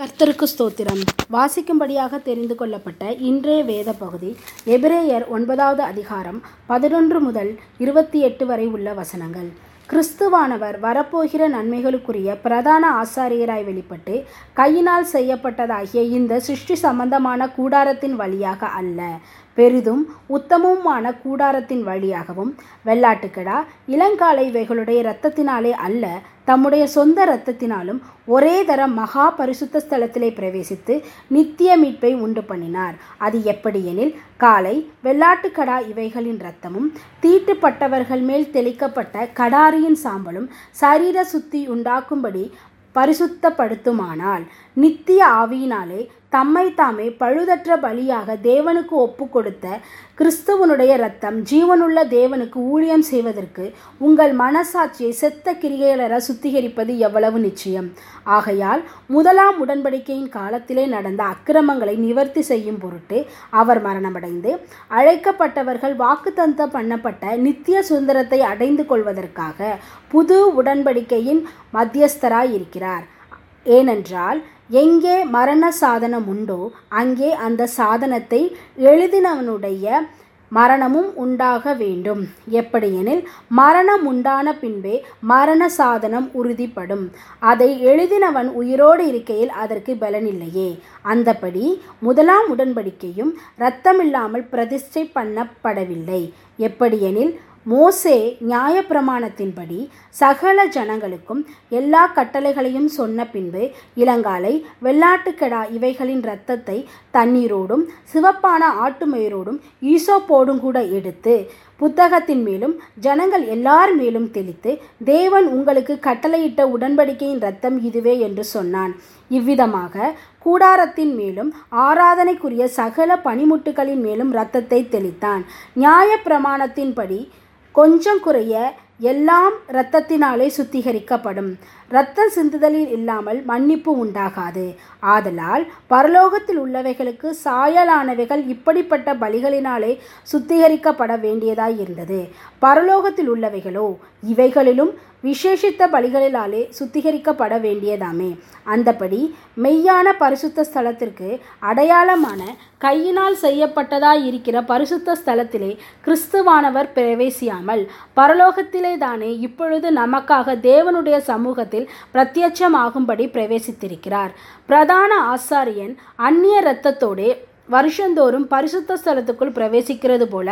கர்த்தருக்கு ஸ்தோத்திரம். வாசிக்கும்படியாக தெரிந்து கொள்ளப்பட்ட இன்றைய வேத பகுதி எபிரேயர் ஒன்பதாவது அதிகாரம் பதினொன்று முதல் இருபத்தி எட்டு வரை உள்ள வசனங்கள். கிறிஸ்துவானவர் வரப்போகிற நன்மைகளுக்குரிய பிரதான ஆசாரியராய் வெளிப்பட்டு கையினால் செய்யப்பட்டதாகிய இந்த சிருஷ்டி சம்பந்தமான கூடாரத்தின் வழியாக அல்ல. பெரிதும் உத்தமமான கூடாரத்தின் வழியாகவும் வெள்ளாட்டுக்கடா இளங்காலை இவைகளுடைய இரத்தத்தினாலே அல்ல தம்முடைய சொந்த இரத்தத்தினாலும் ஒரே தர மகா பரிசுத்த ஸ்தலத்திலே பிரவேசித்து நித்திய மீட்பை உண்டு பண்ணினார். அது எப்படியெனில் காலை வெள்ளாட்டுக்கடா இவைகளின் இரத்தமும் தீட்டுப்பட்டவர்கள் மேல் தெளிக்கப்பட்ட கடாரியின் சாம்பலும் சரீர சுத்தி உண்டாக்கும்படி பரிசுத்தப்படுத்துமானால் நித்திய ஆவியினாலே தம்மை தாமே பழுதற்ற பலியாக தேவனுக்கு ஒப்பு கொடுத்த கிறிஸ்துவனுடைய இரத்தம் ஜீவனுள்ள தேவனுக்கு ஊழியம் செய்வதற்கு உங்கள் மனசாட்சியை செத்த கிரிகைகளர சுத்திகரிப்பது எவ்வளவு நிச்சயம்? ஆகையால் முதலாம் உடன்படிக்கையின் காலத்திலே நடந்த அக்கிரமங்களை நிவர்த்தி செய்யும் பொருட்டு அவர் மரணமடைந்து அழைக்கப்பட்டவர்கள் வாக்குத்தந்தம் பண்ணப்பட்ட நித்திய சுதந்திரத்தை அடைந்து கொள்வதற்காக புது உடன்படிக்கையின் மத்தியஸ்தராய் இருக்கிறார் ஏனென்றால் எங்கே மரண சாதனம் உண்டோ அங்கே அந்த சாதனத்தை எழுதினவனுடைய மரணமும் உண்டாக வேண்டும். எப்படியெனில் மரணம் உண்டான பின்பே மரண சாதனம் உறுதிப்படும். அதை எழுதினவன் உயிரோடு இருக்கையில் அதற்கு பலனில்லையே. அந்தபடி முதலாம் உடன்படிக்கையும் இரத்தமில்லாமல் பிரதிஷ்டை பண்ணப்படவில்லை. எப்படியெனில் மோசே நியாயப்பிரமாணத்தின்படி சகல ஜனங்களுக்கும் எல்லா கட்டளைகளையும் சொன்ன பின்பு இளங்காலை வெள்ளாட்டுக்கடா இவைகளின் இரத்தத்தை தண்ணீரோடும் சிவப்பான ஆட்டுமயிரோடும் ஈசோப்போடும் கூட எடுத்து புத்தகத்தின் மேலும் ஜனங்கள் எல்லார் மேலும் தெளித்து தேவன் உங்களுக்கு கட்டளையிட்ட உடன்படிக்கையின் ரத்தம் இதுவே என்று சொன்னான். இவ்விதமாக கூடாரத்தின் மேலும் ஆராதனைக்குரிய சகல பனிமுட்டுகளின் மேலும் இரத்தத்தை தெளித்தான். நியாய பிரமாணத்தின்படி கொஞ்சம் குறைய எல்லாம் இரத்தத்தினாலே சுத்திகரிக்கப்படும். இரத்த சிந்துதலில் இல்லாமல் மன்னிப்பு உண்டாகாது. ஆதலால் பரலோகத்தில் உள்ளவைகளுக்கு சாயலானவைகள் இப்படிப்பட்ட பலிகளினாலே சுத்திகரிக்கப்பட வேண்டியதாய் இருந்தது பரலோகத்தில் உள்ளவைகளோ இவைகளிலும் விசேஷித்த பலிகளிலாலே சுத்திகரிக்கப்பட வேண்டியதாமே. அந்தபடி மெய்யான பரிசுத்த ஸ்தலத்திற்கு அடையாளமான கையினால் செய்யப்பட்டதாய் இருக்கிற பரிசுத்த ஸ்தலத்திலே கிறிஸ்துவானவர் பிரவேசியாமல் பரலோகத்திலே தானே இப்பொழுது நமக்காக தேவனுடைய சமூகத்தில் பிரத்யட்சமாகும்படி பிரவேசித்திருக்கிறார். பிரதான ஆசாரியன் அந்நிய இரத்தத்தோடே வருஷந்தோறும் பரிசுத்த ஸ்தலத்துக்குள் பிரவேசிக்கிறது போல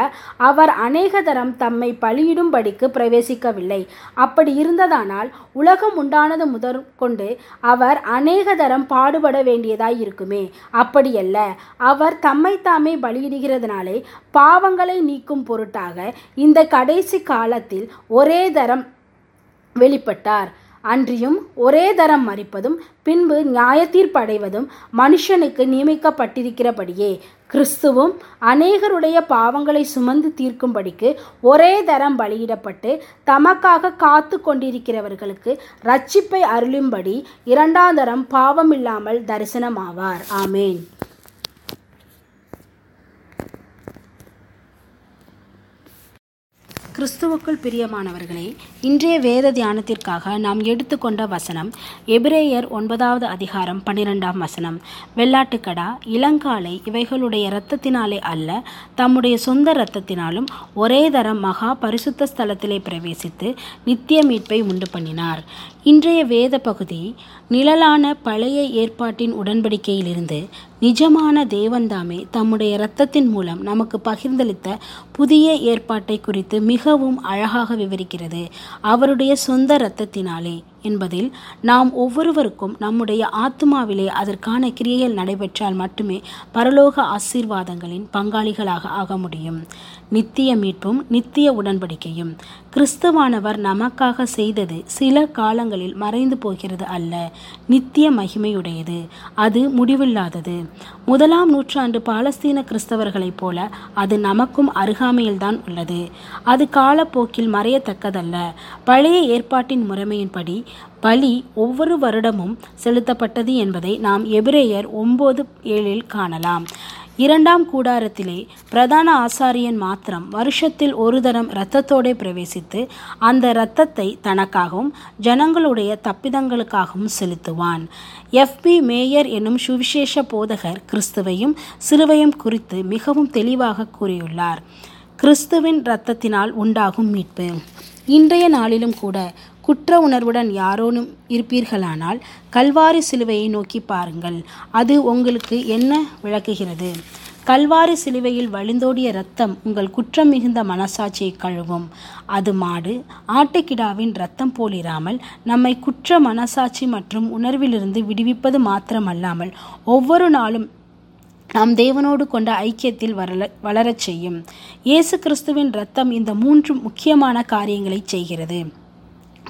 அவர் அநேக தரம் தம்மை பலியிடும்படிக்கு பிரவேசிக்கவில்லை. அப்படி இருந்ததானால் உலகம் உண்டானது முதற்கொண்டு அவர் அநேக தரம் பாடுபட வேண்டியதாய் இருக்குமே. அப்படியல்ல அவர் தம்மை தாமே பலியிடுகிறதுனாலே பாவங்களை நீக்கும் பொருட்டாக இந்த கடைசி காலத்தில் ஒரே தரம் வெளிப்பட்டார். அன்றியும் ஒரே தரம் மறிப்பதும் பின்பு நியாயத்தீர்ப்படைவதும் மனுஷனுக்கு நியமிக்கப்பட்டிருக்கிறபடியே கிறிஸ்துவும் அநேகருடைய பாவங்களை சுமந்து தீர்க்கும்படிக்கு ஒரே தரம் பலியிடப்பட்டு தமக்காக காத்து கொண்டிருக்கிறவர்களுக்கு ரட்சிப்பை அருளும்படி இரண்டாம் தரம் பாவமில்லாமல் தரிசனமாவார். ஆமேன். கிறிஸ்துவுக்குள் பிரியமானவர்களே இன்றைய வேத தியானத்திற்காக நாம் எடுத்துக்கொண்ட வசனம் எபிரேயர் ஒன்பதாவது அதிகாரம் பன்னிரெண்டாம் வசனம். வெள்ளாட்டுக்கடா இளங்காலை இவைகளுடைய இரத்தத்தினாலே அல்ல தம்முடைய சொந்த இரத்தத்தினாலும் ஒரே தரம் மகா பரிசுத்த ஸ்தலத்திலே பிரவேசித்து நித்திய மீட்பை உண்டு பண்ணினார். இன்றைய வேத பகுதி நிழலான பழைய ஏற்பாட்டின் உடன்படிக்கையிலிருந்து நிஜமான தேவன்தாமே தம்முடைய இரத்தத்தின் மூலம் நமக்கு பகிர்ந்தளித்த புதிய ஏற்பாட்டை குறித்து மிகவும் அழகாக விவரிக்கிறது. அவருடைய சொந்த இரத்தத்தினாலே. என்பதில் நாம் ஒவ்வொருவருக்கும் நம்முடைய ஆத்மாவிலே அதற்கான கிரியைகள் நடைபெற்றால் மட்டுமே பரலோக ஆசீர்வாதங்களின் பங்காளிகளாக ஆக முடியும். நித்திய மீட்பும் நித்திய உடன்படிக்கையும். கிறிஸ்துவானவர் நமக்காக செய்தது சில காலங்களில் மறைந்து போகிறது அல்ல. நித்திய மகிமையுடையது. அது முடிவில்லாதது. முதலாம் நூற்றாண்டு பாலஸ்தீன கிறிஸ்தவர்களைப் போல அது நமக்கும் அருகாமையில்தான் உள்ளது. அது காலப்போக்கில் மறையத்தக்கதல்ல. பழைய ஏற்பாட்டின் முறைமையின்படி பலி ஒவ்வொரு வருடமும் செலுத்தப்பட்டது என்பதை நாம் எபிரேயர் ஒன்பது ஏழில் காணலாம். இரண்டாம் கூடாரத்திலே பிரதான ஆசாரியன் மாத்திரம் வருஷத்தில் ஒரு தரம் இரத்தத்தோடே பிரவேசித்து அந்த இரத்தத்தை தனக்காகவும் ஜனங்களுடைய தப்பிதங்களுக்காகவும் செலுத்துவான். எஃப்பி மேயர் என்னும் சுவிசேஷ போதகர் கிறிஸ்துவையும் சிலுவையும் குறித்து மிகவும் தெளிவாக கூறியுள்ளார். கிறிஸ்துவின் இரத்தத்தினால் உண்டாகும் மீட்பு. இன்றைய நாளிலும் கூட குற்ற உணர்வுடன் யாரோனும் இருப்பீர்களானால் கல்வாரி சிலுவையை நோக்கி பாருங்கள். அது உங்களுக்கு என்ன விளக்குகிறது? கல்வாரி சிலுவையில் வழிந்தோடிய இரத்தம் உங்கள் குற்றம் மிகுந்த மனசாட்சியை கழுவும். அது மாடு ஆட்டுக்கிடாவின் இரத்தம் போலிராமல் நம்மை குற்ற மனசாட்சி மற்றும் உணர்விலிருந்து விடுவிப்பது மாத்திரமல்லாமல் ஒவ்வொரு நாளும் நாம் தேவனோடு கொண்ட ஐக்கியத்தில் வளர வளரச் செய்யும். இயேசு கிறிஸ்துவின் இரத்தம் இந்த மூன்று முக்கியமான காரியங்களை செய்கிறது.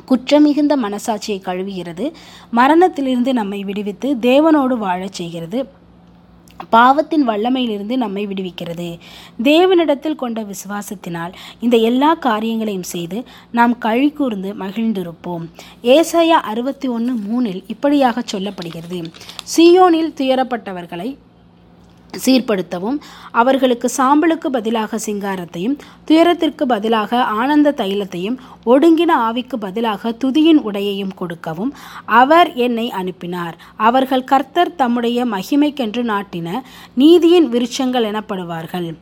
குற்றமிகுந்த மனசாட்சியை கழுவுகிறது. மரணத்திலிருந்து நம்மை விடுவித்து தேவனோடு வாழச் செய்கிறது. பாவத்தின் வல்லமையிலிருந்து நம்மை விடுவிக்கிறது. தேவனிடத்தில் கொண்ட விசுவாசத்தினால் இந்த எல்லா காரியங்களையும் செய்து நாம் கழி கூர்ந்து மகிழ்ந்திருப்போம். ஏசாயா அறுபத்தி ஒன்று மூணில் இப்படியாக சொல்லப்படுகிறது. சியோனில் துயரப்பட்டவர்களை சீர்படுத்தவும் அவர்களுக்கு சாம்பலுக்கு பதிலாக சிங்காரத்தையும் துயரத்திற்கு பதிலாக ஆனந்த தைலத்தையும் ஒடுங்கின ஆவிக்கு பதிலாக துதியின் உடையையும் கொடுக்கவும் அவர் என்னை அனுப்பினார். அவர்கள் கர்த்தர் தம்முடைய மகிமைக்கென்று நாட்டின நீதியின் விருட்சங்கள் எனப்படுவார்கள்.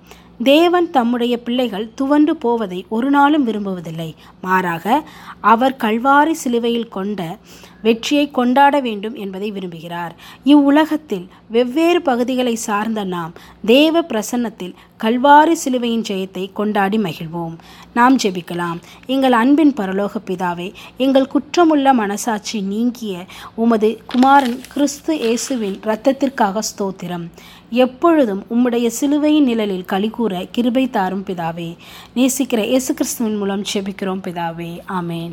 தேவன் தம்முடைய பிள்ளைகள் துவண்டு போவதை ஒரு நாளும் விரும்புவதில்லை. மாறாக அவர் கல்வாரி சிலுவையில் கொண்ட வெற்றியை கொண்டாட வேண்டும் என்பதை விரும்புகிறார். இவ்வுலகத்தில் வெவ்வேறு பகுதிகளை சார்ந்த நாம் தேவ பிரசன்னத்தில் கல்வாரி சிலுவையின் ஜெயத்தை கொண்டாடி மகிழ்வோம். நாம் ஜெபிக்கலாம். எங்கள் அன்பின் பரலோக பிதாவே எங்கள் குற்றமுள்ள மனசாட்சி நீங்கிய உமது குமாரன் கிறிஸ்து இயேசுவின் இரத்தத்திற்காக ஸ்தோத்திரம். எப்பொழுதும் உம்முடைய சிலுவையின் நிழலில் கலிகூற கிருபை தாரும் பிதாவே. நேசிக்கிற இயேசு கிறிஸ்துவின் மூலம் செபிக்கிறோம் பிதாவே. ஆமேன்.